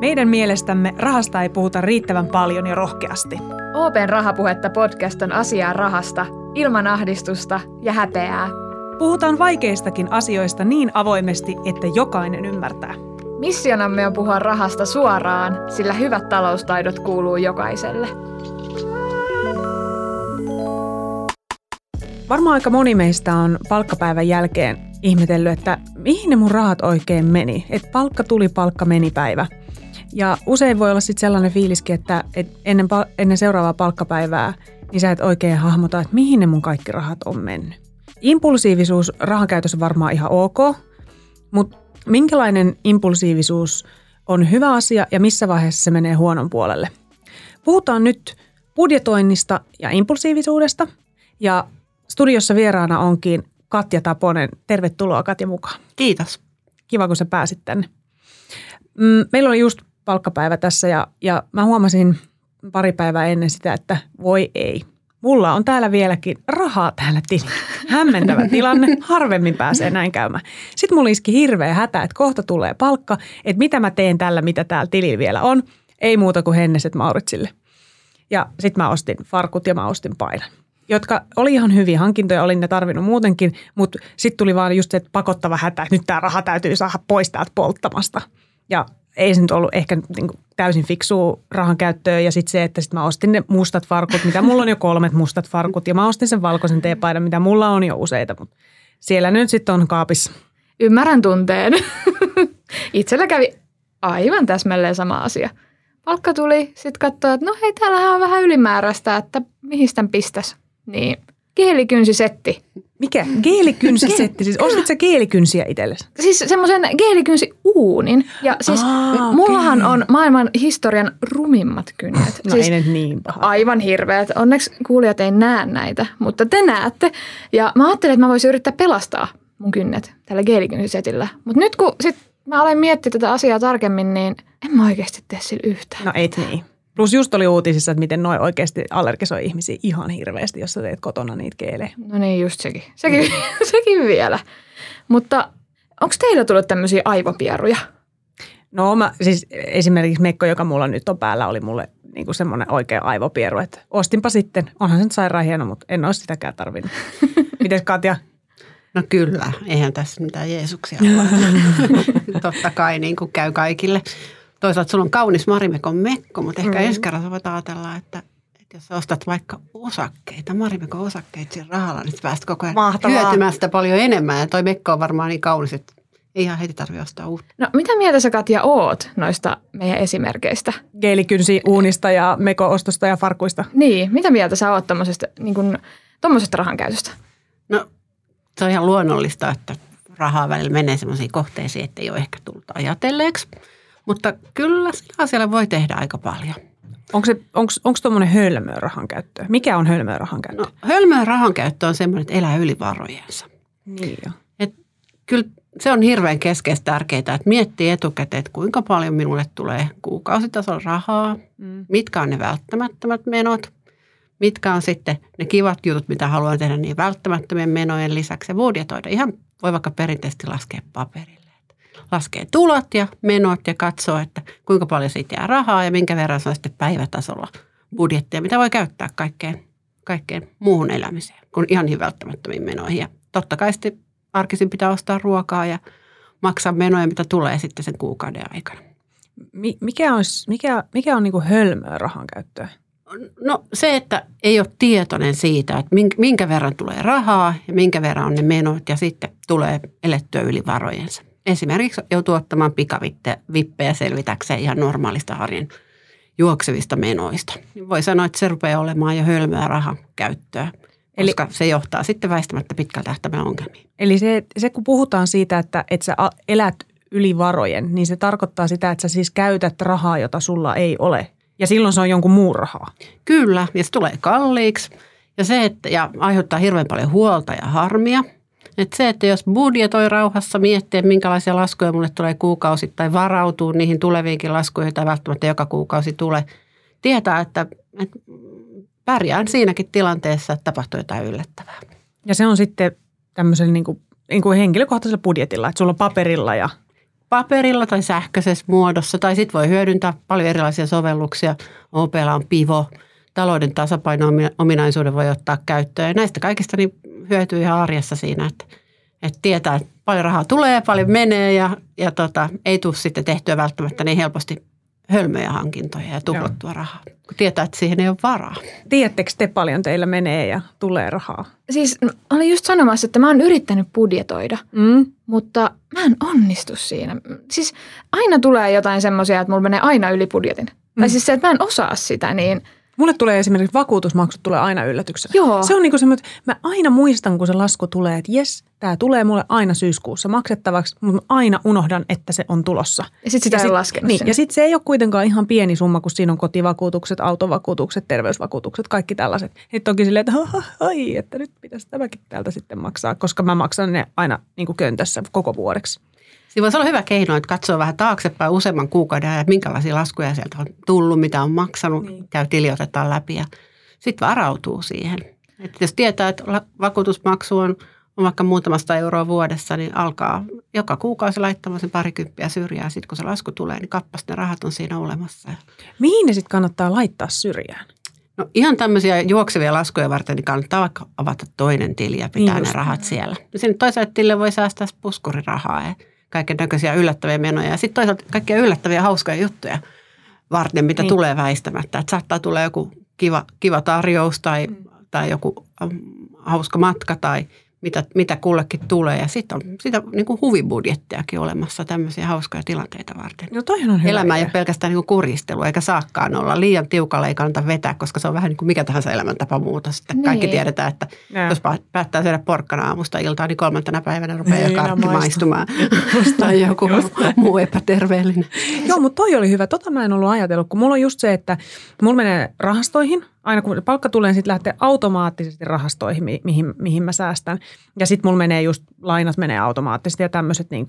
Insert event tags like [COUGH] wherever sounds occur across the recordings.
Meidän mielestämme rahasta ei puhuta riittävän paljon ja rohkeasti. Open Rahapuhetta podcast on asiaa rahasta, ilman ahdistusta ja häpeää. Puhutaan vaikeistakin asioista niin avoimesti, että jokainen ymmärtää. Missionamme on puhua rahasta suoraan, sillä hyvät taloustaidot kuuluu jokaiselle. Varmaan aika moni meistä on palkkapäivän jälkeen ihmetellyt, että mihin ne mun rahat oikein meni. Että palkka tuli, palkka meni päivä. Ja usein voi olla sitten sellainen fiiliskin, että et ennen, ennen seuraavaa palkkapäivää niin sä et oikein hahmota, että mihin ne mun kaikki rahat on mennyt. Impulsiivisuus rahankäytössä on varmaan ihan ok, mutta minkälainen impulsiivisuus on hyvä asia ja missä vaiheessa se menee huonon puolelle? Puhutaan nyt budjetoinnista ja impulsiivisuudesta ja studiossa vieraana onkin Katja Taponen. Tervetuloa Katja mukaan. Kiitos. Kiva, kun sä pääsit tänne. Mm, meillä oli just palkkapäivä tässä ja, ja mä huomasin pari päivää ennen sitä, että voi ei. Mulla on täällä vieläkin rahaa täällä tilillä. Hämmentävä tilanne. Harvemmin pääsee näin käymään. Sitten mulla iski hirveä hätä, että kohta tulee palkka, että mitä mä teen tällä, mitä täällä tilillä vielä on. Ei muuta kuin henneset Mauritsille. Ja sitten mä ostin farkut ja mä ostin painan jotka oli ihan hyviä hankintoja, olin ne tarvinnut muutenkin, mutta sitten tuli vaan just se pakottava hätä, että nyt tämä raha täytyy saada pois täältä polttamasta. Ja ei se nyt ollut ehkä niin kuin täysin fiksua rahan käyttöön ja sitten se, että sit mä ostin ne mustat farkut, mitä mulla on jo kolmet mustat farkut ja mä ostin sen valkoisen teepaidan, mitä mulla on jo useita, mutta siellä nyt sitten on kaapissa. Ymmärrän tunteen. [LAUGHS] Itsellä kävi aivan täsmälleen sama asia. Palkka tuli, sitten katsoi, että no hei, täällähän on vähän ylimääräistä, että mihin tämän pistäisi. Niin, geelikynsisetti. Mikä? Geelikynsisetti? Siis ostit sä geelikynsiä itsellesi? Siis semmoisen geelikynsiuunin. Ja siis Aa, mullahan okay. on maailman historian rumimmat kynnet. No siis ei nyt niin paha. Aivan hirveät. Onneksi kuulijat ei näe näitä, mutta te näette. Ja mä ajattelin, että mä voisin yrittää pelastaa mun kynnet tällä geelikynsisetillä. Mutta nyt kun sit mä olen miettinyt tätä asiaa tarkemmin, niin en mä oikeasti tee sillä yhtään. No et niin. Plus just oli uutisissa, että miten noin oikeasti allergisoi ihmisiä ihan hirveästi, jos sä teet kotona niitä keelejä. No niin, just sekin. Sekin, mm. [LAUGHS] sekin vielä. Mutta onko teillä tullut tämmöisiä aivopieruja? No mä, siis esimerkiksi Mekko, joka mulla nyt on päällä, oli mulle niin kuin semmoinen oikea aivopieru, että ostinpa sitten. Onhan se nyt sairaan hieno, mutta en olisi sitäkään tarvinnut. [LAUGHS] Mites Katja? No kyllä, eihän tässä mitään Jeesuksia [LAUGHS] ole. Totta kai niin kuin käy kaikille toisaalta sulla on kaunis Marimekon mekko, mutta ehkä mm. ensi kerralla voit ajatella, että, että jos ostat vaikka osakkeita, Marimekon osakkeita siinä rahalla, niin päästä koko ajan Mahtavaa. hyötymään sitä paljon enemmän. Ja toi mekko on varmaan niin kaunis, että ei ihan heti tarvitse ostaa uutta. No mitä mieltä sä Katja oot noista meidän esimerkkeistä? Geelikynsi uunista ja meko-ostosta ja farkuista. Niin, mitä mieltä sä oot tuommoisesta niin rahan käytöstä? No se on ihan luonnollista, että rahaa välillä menee sellaisiin kohteisiin, että ei ole ehkä tullut ajatelleeksi. Mutta kyllä sillä asialla voi tehdä aika paljon. Onko, se, onko, onko tuommoinen hölmöä rahan käyttö? Mikä on hölmöä rahan käyttö? No, hölmöä rahan käyttö on semmoinen, että elää yli varojensa. Niin jo. Et kyllä se on hirveän keskeistä tärkeää, että miettii etukäteen, että kuinka paljon minulle tulee kuukausitasolla rahaa, mm. mitkä on ne välttämättömät menot, mitkä on sitten ne kivat jutut, mitä haluan tehdä niin välttämättömien menojen lisäksi ja budjetoida. Ihan voi vaikka perinteisesti laskea paperille laskee tulot ja menot ja katsoo, että kuinka paljon siitä jää rahaa ja minkä verran se on sitten päivätasolla budjettia, mitä voi käyttää kaikkeen, kaikkeen muuhun elämiseen kuin ihan niin välttämättömiin menoihin. Ja totta kai sitten arkisin pitää ostaa ruokaa ja maksaa menoja, mitä tulee sitten sen kuukauden aikana. Mikä on, mikä, mikä on niin hölmöä rahan käyttöä? No se, että ei ole tietoinen siitä, että minkä verran tulee rahaa ja minkä verran on ne menot ja sitten tulee elettyä yli varojensa esimerkiksi joutuu ottamaan pikavippejä selvitäkseen ihan normaalista arjen juoksevista menoista. Voi sanoa, että se rupeaa olemaan jo hölmöä rahan käyttöä, Eli, koska se johtaa sitten väistämättä pitkällä tähtäimellä ongelmiin. Eli se, se, kun puhutaan siitä, että, että sä elät yli varojen, niin se tarkoittaa sitä, että sä siis käytät rahaa, jota sulla ei ole. Ja silloin se on jonkun muun rahaa. Kyllä, ja se tulee kalliiksi. Ja se, että, ja aiheuttaa hirveän paljon huolta ja harmia – et se, että jos budjetoi rauhassa, miettii, että minkälaisia laskuja mulle tulee kuukausittain, varautuu niihin tuleviinkin laskuihin, joita välttämättä joka kuukausi tulee, tietää, että, että pärjään siinäkin tilanteessa, että tapahtuu jotain yllättävää. Ja se on sitten tämmöisellä niin kuin, niin kuin henkilökohtaisella budjetilla, että sulla on paperilla ja paperilla tai sähköisessä muodossa, tai sitten voi hyödyntää paljon erilaisia sovelluksia. OPlla on Pivo, talouden tasapaino-ominaisuuden voi ottaa käyttöön. Ja näistä kaikista niin hyötyy ihan arjessa siinä, että, että tietää, että paljon rahaa tulee, paljon menee ja, ja tota, ei tule sitten tehtyä välttämättä niin helposti hölmöjä hankintoja ja tuhlattua Joo. rahaa, kun tietää, että siihen ei ole varaa. Tiedättekö te paljon teillä menee ja tulee rahaa? Siis olin just sanomassa, että mä oon yrittänyt budjetoida, mm. mutta mä en onnistu siinä. Siis aina tulee jotain semmoisia, että mulla menee aina yli budjetin. Mm. Tai siis se, että mä en osaa sitä, niin – Mulle tulee esimerkiksi vakuutusmaksut tulee aina yllätyksenä. Joo. Se on niin semmoinen, että mä aina muistan, kun se lasku tulee, että jes, tämä tulee mulle aina syyskuussa maksettavaksi, mutta mä aina unohdan, että se on tulossa. Ja sitten sitä ja ei sit, laskenut niin, Ja sitten se ei ole kuitenkaan ihan pieni summa, kun siinä on kotivakuutukset, autovakuutukset, terveysvakuutukset, kaikki tällaiset. Nyt onkin silleen, että ai, että nyt pitäisi tämäkin täältä sitten maksaa, koska mä maksan ne aina niin kuin köntässä koko vuodeksi. Siinä voisi olla hyvä keino, että katsoo vähän taaksepäin useamman kuukauden ja minkälaisia laskuja sieltä on tullut, mitä on maksanut, niin. käy tili otetaan läpi ja sitten varautuu siihen. Että jos tietää, että vakuutusmaksu on, on vaikka muutamasta euroa vuodessa, niin alkaa joka kuukausi laittamaan sen parikymppiä syrjään. Sitten kun se lasku tulee, niin kappas ne rahat on siinä olemassa. Mihin ne sitten kannattaa laittaa syrjään? No ihan tämmöisiä juoksevia laskuja varten niin kannattaa vaikka avata toinen tili ja pitää niin ne rahat siellä. Ja sinne toiselle tilille voi säästää puskurirahaa ja kaiken näköisiä yllättäviä menoja. Ja sitten toisaalta kaikkia yllättäviä hauskoja juttuja varten, mitä niin. tulee väistämättä. Että saattaa tulla joku kiva, kiva tarjous tai, mm. tai joku ähm, hauska matka tai mitä, mitä kullekin tulee. Ja sitten on sitä niin kuin huvibudjettiakin olemassa tämmöisiä hauskoja tilanteita varten. No toihan on hyvä. Elämä ei ole pelkästään niin kuin kuristelu, eikä saakkaan olla. Liian tiukalla ei kannata vetää, koska se on vähän niin kuin mikä tahansa elämäntapa muuta. Sitten niin. kaikki tiedetään, että ja. jos päättää syödä porkkana aamusta iltaan, niin kolmantena päivänä rupeaa niin, jo karkki maistumaan. [LAUGHS] tai joku muu epäterveellinen. Joo, mutta toi oli hyvä. Tota mä en ollut ajatellut, kun mulla on just se, että mulla menee rahastoihin – aina kun palkka tulee, niin sitten lähtee automaattisesti rahastoihin, mihin, mihin mä säästän. Ja sitten mulla menee just, lainat menee automaattisesti ja tämmöiset, niin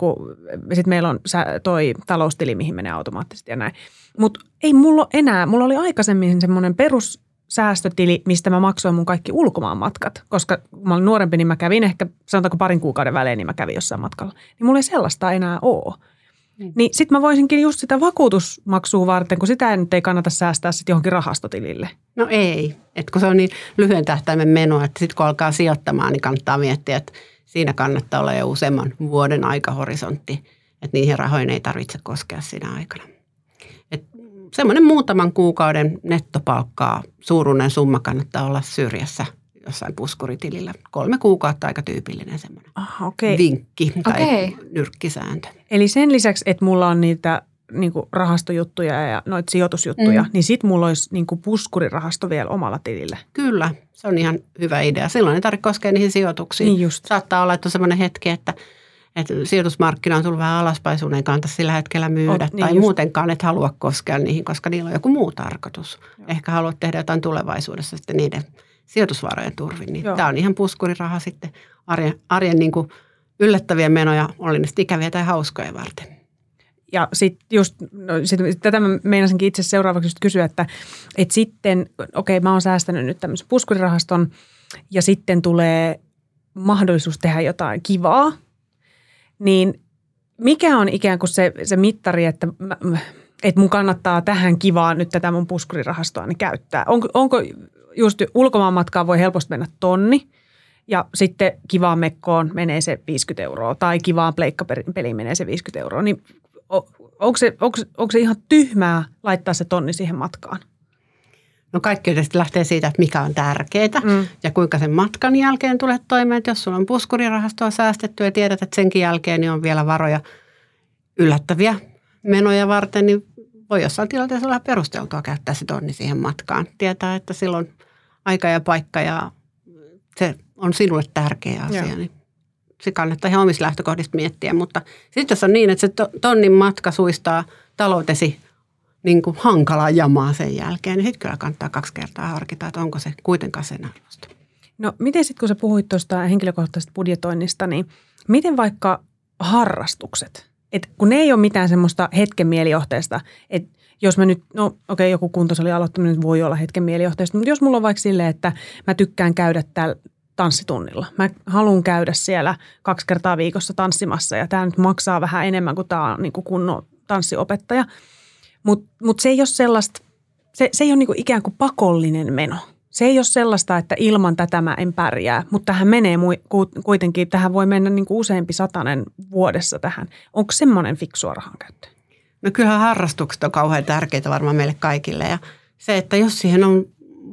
sitten meillä on toi taloustili, mihin menee automaattisesti ja näin. Mutta ei mulla enää, mulla oli aikaisemmin semmoinen perus säästötili, mistä mä maksoin mun kaikki ulkomaanmatkat. Koska kun mä olin nuorempi, niin mä kävin ehkä, sanotaanko parin kuukauden välein, niin mä kävin jossain matkalla. Niin mulla ei sellaista enää ole. Niin, niin sitten mä voisinkin just sitä vakuutusmaksua varten, kun sitä nyt ei kannata säästää sitten johonkin rahastotilille. No ei, että kun se on niin lyhyen tähtäimen meno, että sitten kun alkaa sijoittamaan, niin kannattaa miettiä, että siinä kannattaa olla jo useamman vuoden aikahorisontti, että niihin rahoihin ei tarvitse koskea siinä aikana. semmoinen muutaman kuukauden nettopalkkaa suuruinen summa kannattaa olla syrjässä jossain puskuritilillä. Kolme kuukautta aika tyypillinen semmoinen Aha, okay. vinkki tai okay. nyrkkisääntö. Eli sen lisäksi, että mulla on niitä niin kuin rahastojuttuja ja noita sijoitusjuttuja, mm. niin sitten mulla olisi niin kuin puskurirahasto vielä omalla tilillä. Kyllä, se on ihan hyvä idea. Silloin ei tarvitse koskea niihin sijoituksiin. Niin just. Saattaa olla, että on semmoinen hetki, että, että sijoitusmarkkina on tullut vähän alaspäin, sun ei kannata sillä hetkellä myydä. On, niin tai just. muutenkaan et halua koskea niihin, koska niillä on joku muu tarkoitus. Joo. Ehkä haluat tehdä jotain tulevaisuudessa sitten niiden sijoitusvarojen turvin. Niin tämä on ihan puskuriraha sitten arjen, arjen niin kuin yllättäviä menoja, oli ne ikäviä tai hauskoja varten. Ja sitten just, no sit, tätä mä meinasinkin itse seuraavaksi just kysyä, että et sitten, okei okay, mä oon säästänyt nyt tämmöisen puskurirahaston ja sitten tulee mahdollisuus tehdä jotain kivaa, niin mikä on ikään kuin se, se mittari, että mä, että mun kannattaa tähän kivaan nyt tätä mun puskurirahastoa niin käyttää? Onko, onko just ulkomaanmatkaan voi helposti mennä tonni ja sitten kivaan mekkoon menee se 50 euroa tai kivaan pleikkapeliin menee se 50 euroa. Niin onko se, onko, onko se ihan tyhmää laittaa se tonni siihen matkaan? No kaikki tietysti lähtee siitä, että mikä on tärkeää mm. ja kuinka sen matkan jälkeen tulet toimeen. Että jos sulla on puskurirahastoa säästetty ja tiedät, että senkin jälkeen niin on vielä varoja yllättäviä menoja varten, niin voi jossain tilanteessa olla perusteltua käyttää se tonni siihen matkaan. Tietää, että silloin aika ja paikka ja se on sinulle tärkeä asia, Joo. niin se kannattaa ihan omista lähtökohdista miettiä. Mutta sitten jos on niin, että se tonnin matka suistaa taloutesi niin kuin hankalaa jamaa sen jälkeen, niin sitten kyllä kannattaa kaksi kertaa harkita, että onko se kuitenkaan sen arvosta. No miten sitten, kun sä puhuit tuosta henkilökohtaisesta budjetoinnista, niin miten vaikka harrastukset? Et kun ne ei ole mitään semmoista hetken mielijohteesta, että jos mä nyt, no okei, okay, joku kuntosali aloittaminen voi olla hetken mielijohteesta, mutta jos mulla on vaikka silleen, että mä tykkään käydä täällä tanssitunnilla. Mä haluan käydä siellä kaksi kertaa viikossa tanssimassa ja tämä nyt maksaa vähän enemmän kuin tämä on niin kuin kunnon tanssiopettaja. Mutta mut se ei ole sellaista, se, se ei ole niin kuin ikään kuin pakollinen meno. Se ei ole sellaista, että ilman tätä mä en pärjää, mutta tähän menee kuitenkin, tähän voi mennä niin kuin useampi satanen vuodessa tähän. Onko semmoinen fiksua rahankäyttö? No kyllähän harrastukset on kauhean tärkeitä varmaan meille kaikille ja se, että jos siihen on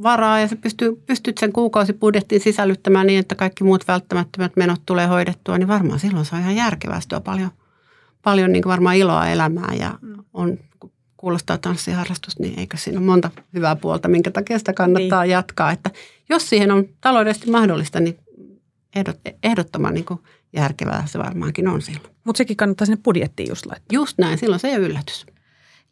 varaa ja sä pystyy, pystyt sen kuukausibudjettiin sisällyttämään niin, että kaikki muut välttämättömät menot tulee hoidettua, niin varmaan silloin se on ihan järkevästi paljon, paljon niin varmaan iloa elämään ja on, kuulostaa tanssiharrastus, niin eikö siinä ole monta hyvää puolta, minkä takia sitä kannattaa niin. jatkaa. Että jos siihen on taloudellisesti mahdollista, niin ehdot, ehdottoman niin järkevää se varmaankin on silloin. Mutta sekin kannattaa sinne budjettiin just laittaa. Just näin, silloin se ei ole yllätys.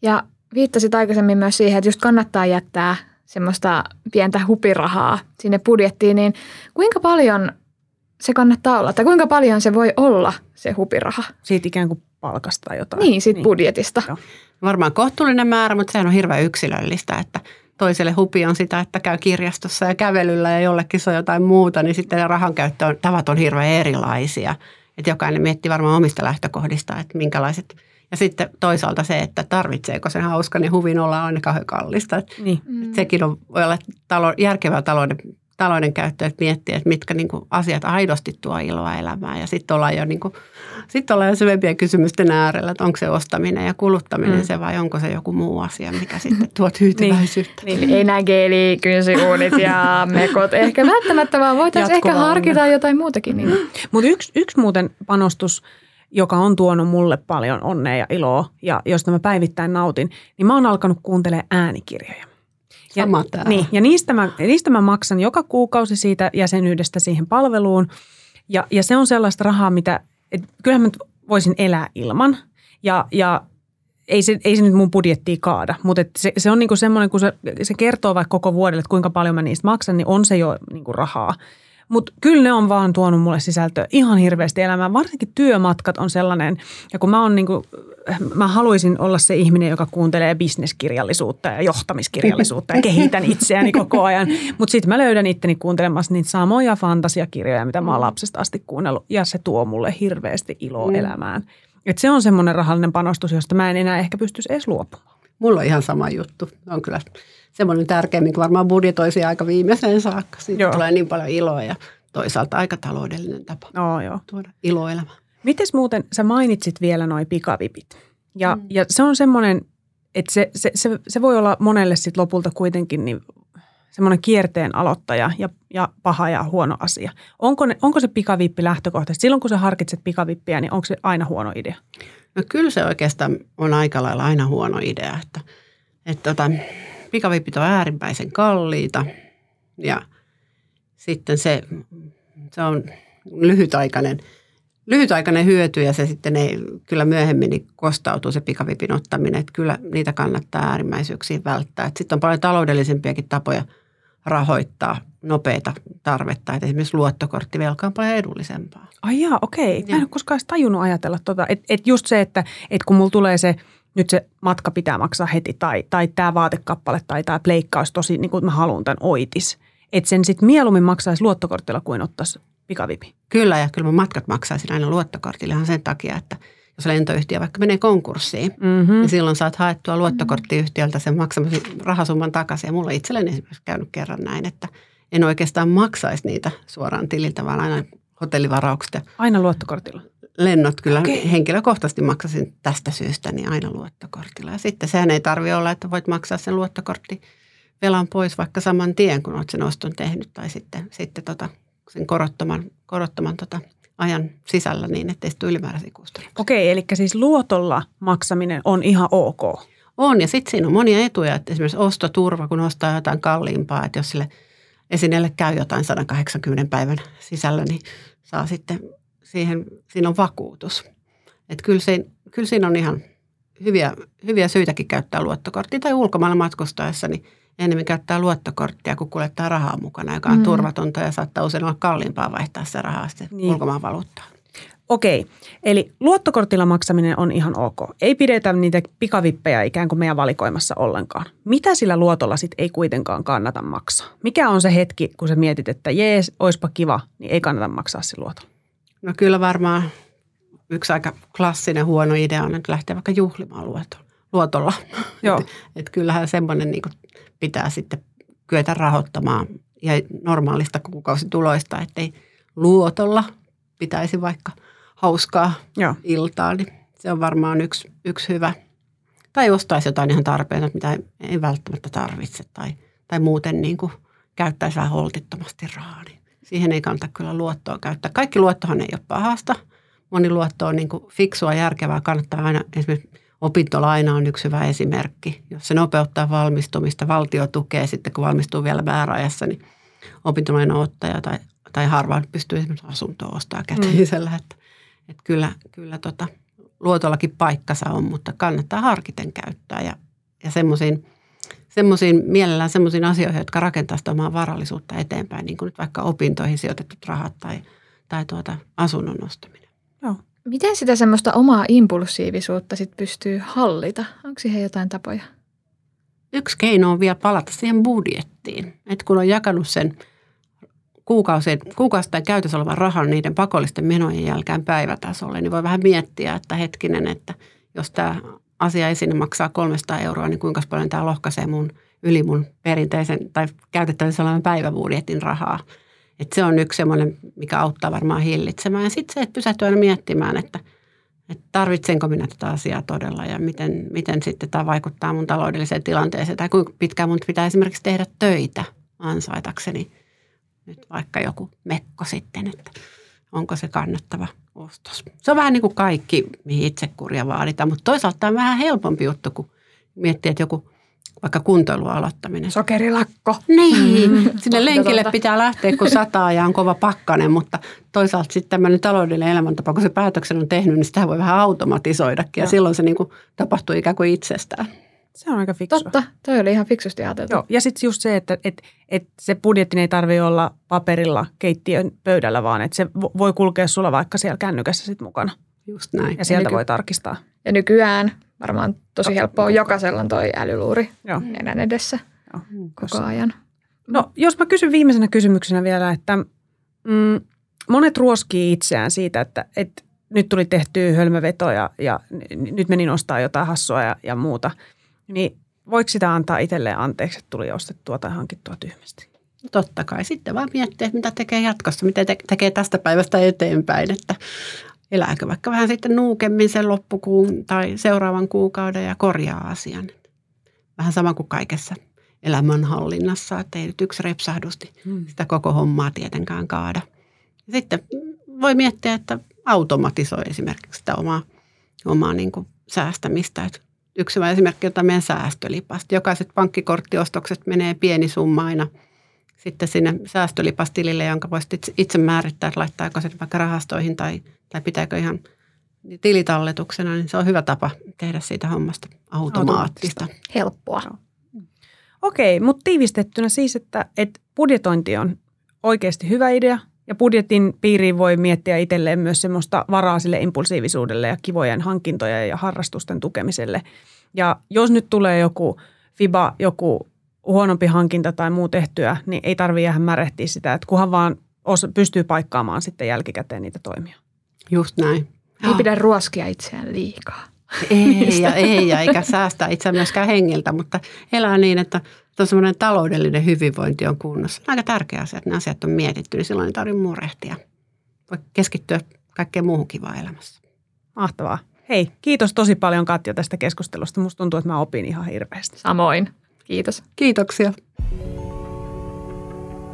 Ja viittasit aikaisemmin myös siihen, että just kannattaa jättää semmoista pientä hupirahaa sinne budjettiin, niin kuinka paljon se kannattaa olla? Tai kuinka paljon se voi olla se hupiraha? Siitä ikään kuin palkasta jotain. Niin, siitä niin. budjetista. Joo. Varmaan kohtuullinen määrä, mutta sehän on hirveän yksilöllistä, että toiselle hupi on sitä, että käy kirjastossa ja kävelyllä ja jollekin se on jotain muuta, niin sitten rahan käyttö tavat on hirveän erilaisia. Että jokainen miettii varmaan omista lähtökohdista, että minkälaiset – ja sitten toisaalta se, että tarvitseeko sen hauskan ja huvin olla aina kauhean kallista. Niin. Sekin on, voi olla talo, järkevää talouden, talouden käyttö, että miettiä, että mitkä niin kuin, asiat aidosti tuo iloa elämään. Ja sitten ollaan jo, niin kuin, sitten ollaan jo syvempien kysymysten äärellä, että onko se ostaminen ja kuluttaminen mm. se vai onko se joku muu asia, mikä sitten tuo [LAUGHS] tyytyväisyyttä. niin, niin. Ei nämä ja [LAUGHS] mekot ehkä välttämättä, vaan voitaisiin ehkä harkita jotain muutakin. Niin. Mutta yksi, yksi muuten panostus – joka on tuonut mulle paljon onnea ja iloa ja josta mä päivittäin nautin, niin mä oon alkanut kuuntelemaan äänikirjoja. Ja, Sama Niin, ja niistä mä, niistä mä maksan joka kuukausi siitä jäsenyydestä siihen palveluun. Ja, ja se on sellaista rahaa, mitä, et kyllähän mä voisin elää ilman. Ja, ja ei se, ei se nyt mun budjettia kaada, mutta se, se on niinku semmoinen, kun se, se kertoo vaikka koko vuodelle, että kuinka paljon mä niistä maksan, niin on se jo niinku rahaa. Mutta kyllä ne on vaan tuonut mulle sisältöä ihan hirveästi elämään. Varsinkin työmatkat on sellainen, ja kun mä, on niinku, mä haluaisin olla se ihminen, joka kuuntelee bisneskirjallisuutta ja johtamiskirjallisuutta ja kehitän itseäni koko ajan. Mutta sitten mä löydän itteni kuuntelemassa niitä samoja fantasiakirjoja, mitä mä oon lapsesta asti kuunnellut, ja se tuo mulle hirveästi iloa mm. elämään. Et se on semmoinen rahallinen panostus, josta mä en enää ehkä pystyisi edes luopumaan. Mulla on ihan sama juttu. On kyllä semmoinen tärkeä, mikä varmaan budjetoisi aika viimeiseen saakka. Siitä joo. tulee niin paljon iloa ja toisaalta aika taloudellinen tapa oh, joo. tuoda iloelämä. Mites muuten, sä mainitsit vielä noin pikavipit. Ja, mm. ja se on semmoinen, että se, se, se, se voi olla monelle sit lopulta kuitenkin niin semmoinen kierteen aloittaja ja, ja paha ja huono asia. Onko, ne, onko se pikavippi lähtökohtaisesti? Silloin kun sä harkitset pikavippiä, niin onko se aina huono idea? No kyllä se oikeastaan on aika lailla aina huono idea. Että, että tota, pikavipit on äärimmäisen kalliita ja sitten se, se on lyhytaikainen, lyhytaikainen hyöty ja se sitten ei kyllä myöhemmin niin kostautuu se pikavipin ottaminen. Että kyllä niitä kannattaa äärimmäisyyksiin välttää. sitten on paljon taloudellisempiakin tapoja rahoittaa nopeita tarvetta. Että esimerkiksi luottokorttivelka on paljon edullisempaa. Ai jaa, okei. Mä en ole koskaan edes tajunnut ajatella tota. Että et just se, että et kun mulla tulee se – nyt se matka pitää maksaa heti tai, tai tämä vaatekappale tai tämä pleikka olisi tosi, niin kuin mä haluan tämän oitis. Että sen sitten mieluummin maksaisi luottokortilla kuin ottaisi pikavipi. Kyllä ja kyllä mä matkat maksaisin aina luottokortilla ihan sen takia, että jos lentoyhtiö vaikka menee konkurssiin, mm-hmm. niin silloin saat haettua luottokorttiyhtiöltä sen maksamisen rahasumman takaisin. Ja mulla itselleni esimerkiksi käynyt kerran näin, että en oikeastaan maksaisi niitä suoraan tililtä, vaan aina hotellivaraukset. Aina luottokortilla? lennot kyllä okay. henkilökohtaisesti maksasin tästä syystä niin aina luottokortilla. Ja sitten sehän ei tarvitse olla, että voit maksaa sen luottokortti velan pois vaikka saman tien, kun olet sen oston tehnyt tai sitten, sitten tota, sen korottoman, korottoman tota, ajan sisällä niin, ettei sitten ylimääräisiä kustannuksia. Okei, eli siis luotolla maksaminen on ihan ok? On ja sitten siinä on monia etuja, että esimerkiksi ostoturva, kun ostaa jotain kalliimpaa, että jos sille esineelle käy jotain 180 päivän sisällä, niin saa sitten siihen, siinä on vakuutus. Että kyllä, se, kyllä siinä on ihan hyviä, hyviä syitäkin käyttää luottokorttia. Tai ulkomailla matkustaessa, niin enemmän käyttää luottokorttia, kun kuljettaa rahaa mukana, joka on mm. turvatonta ja saattaa usein olla kalliimpaa vaihtaa se rahaa sitten niin. ulkomaan valuuttaan. Okei, eli luottokortilla maksaminen on ihan ok. Ei pidetä niitä pikavippejä ikään kuin meidän valikoimassa ollenkaan. Mitä sillä luotolla sitten ei kuitenkaan kannata maksaa? Mikä on se hetki, kun sä mietit, että jees, oispa kiva, niin ei kannata maksaa se luotolla? No kyllä varmaan yksi aika klassinen huono idea on, että lähtee vaikka juhlimaan luotolla. Luotolla. [LAUGHS] Joo. et, et kyllähän semmoinen niin pitää sitten kyetä rahoittamaan ja normaalista kuukausituloista, ettei luotolla pitäisi vaikka hauskaa Joo. iltaa, niin se on varmaan yksi, yksi hyvä. Tai ostaisi jotain ihan tarpeita, mitä ei, ei välttämättä tarvitse tai, tai muuten niin kuin käyttäisi vähän holtittomasti rahaa. Niin siihen ei kannata kyllä luottoa käyttää. Kaikki luottohan ei ole pahasta. Moni luotto on niin kuin fiksua, järkevää. Kannattaa aina, esimerkiksi opintolaina on yksi hyvä esimerkki. Jos se nopeuttaa valmistumista, valtio tukee sitten, kun valmistuu vielä määräajassa, niin opintolainan ottaja tai, tai harva pystyy esimerkiksi asuntoa ostamaan käteisellä. Mm. Että, että kyllä, kyllä tota, luotollakin paikkansa on, mutta kannattaa harkiten käyttää ja, ja semmoisiin semmoisiin, mielellään semmoisiin asioihin, jotka rakentaa sitä omaa varallisuutta eteenpäin, niin kuin nyt vaikka opintoihin sijoitetut rahat tai, tai tuota asunnon ostaminen. Joo. Miten sitä semmoista omaa impulsiivisuutta sit pystyy hallita? Onko siihen jotain tapoja? Yksi keino on vielä palata siihen budjettiin. Että kun on jakanut sen kuukausien, kuukausittain käytössä olevan rahan niiden pakollisten menojen jälkeen päivätasolle, niin voi vähän miettiä, että hetkinen, että jos tämä asia ei sinne maksaa 300 euroa, niin kuinka paljon tämä lohkaisee mun yli mun perinteisen tai käytettävissä olevan päiväbudjetin rahaa. Et se on yksi semmoinen, mikä auttaa varmaan hillitsemään. Ja sitten se, että pysähtyy aina miettimään, että, että tarvitsenko minä tätä asiaa todella ja miten, miten sitten tämä vaikuttaa mun taloudelliseen tilanteeseen. Tai kuinka pitkään mun pitää esimerkiksi tehdä töitä ansaitakseni nyt vaikka joku mekko sitten, että onko se kannattava ostos. Se on vähän niin kuin kaikki, mihin itsekuria vaaditaan, mutta toisaalta tämä on vähän helpompi juttu, kun miettii, että joku vaikka kuntoilun aloittaminen. Sokerilakko. Niin, mm. sinne lenkille pitää lähteä, kun sataa ja on kova pakkanen, mutta toisaalta sitten tämmöinen taloudellinen elämäntapa, kun se päätöksen on tehnyt, niin sitä voi vähän automatisoidakin ja Joo. silloin se niin kuin tapahtuu ikään kuin itsestään. Se on aika fiksua. Totta, toi oli ihan fiksusti ajateltu. Joo, ja sitten just se, että et, et se budjetti ei tarvitse olla paperilla keittiön pöydällä, vaan että se voi kulkea sulla vaikka siellä kännykässä sit mukana. Just näin. Ja sieltä nyky- voi tarkistaa. Ja nykyään varmaan tosi helppoa on jokaisella toi älyluuri Joo. nenän edessä Joo. koko ajan. No, jos mä kysyn viimeisenä kysymyksenä vielä, että mm, monet ruoskii itseään siitä, että, että nyt tuli tehty hölmöveto ja, ja nyt menin ostaa jotain hassua ja, ja muuta – niin voiko sitä antaa itselleen anteeksi, että tuli ostettua tai hankittua tyhmästi? No totta kai. Sitten vaan miettiä, että mitä tekee jatkossa, mitä te- tekee tästä päivästä eteenpäin, että elääkö vaikka vähän sitten nuukemmin sen loppukuun tai seuraavan kuukauden ja korjaa asian. Vähän sama kuin kaikessa elämänhallinnassa, että ei nyt yksi repsahdusti hmm. sitä koko hommaa tietenkään kaada. Sitten voi miettiä, että automatisoi esimerkiksi sitä omaa, omaa niin kuin säästämistä, että yksi hyvä esimerkki on meidän säästölipasta. Jokaiset pankkikorttiostokset menee pieni summa aina sitten sinne säästölipastilille, jonka voisi itse määrittää, että laittaako se vaikka rahastoihin tai, tai pitääkö ihan tilitalletuksena, niin se on hyvä tapa tehdä siitä hommasta automaattista. Helppoa. Okei, mutta tiivistettynä siis, että, että budjetointi on oikeasti hyvä idea ja budjetin piiriin voi miettiä itselleen myös semmoista varaa sille impulsiivisuudelle ja kivojen hankintojen ja harrastusten tukemiselle. Ja jos nyt tulee joku FIBA, joku huonompi hankinta tai muu tehtyä, niin ei tarvitse jäädä märehtiä sitä, että kunhan vaan pystyy paikkaamaan sitten jälkikäteen niitä toimia. Just näin. Ei pidä ruoskia itseään liikaa. Ei, ja, [LAUGHS] ei, ja eikä säästää itseään myöskään hengiltä, mutta elää niin, että semmoinen taloudellinen hyvinvointi on kunnossa. Aika tärkeä asia, että ne asiat on mietitty, niin silloin ei tarvitse murehtia. Voi keskittyä kaikkeen muuhun kivaan elämässä. Mahtavaa. Hei, kiitos tosi paljon Katja tästä keskustelusta. Musta tuntuu, että mä opin ihan hirveästi. Samoin. Kiitos. Kiitoksia.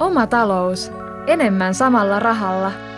Oma talous. Enemmän samalla rahalla –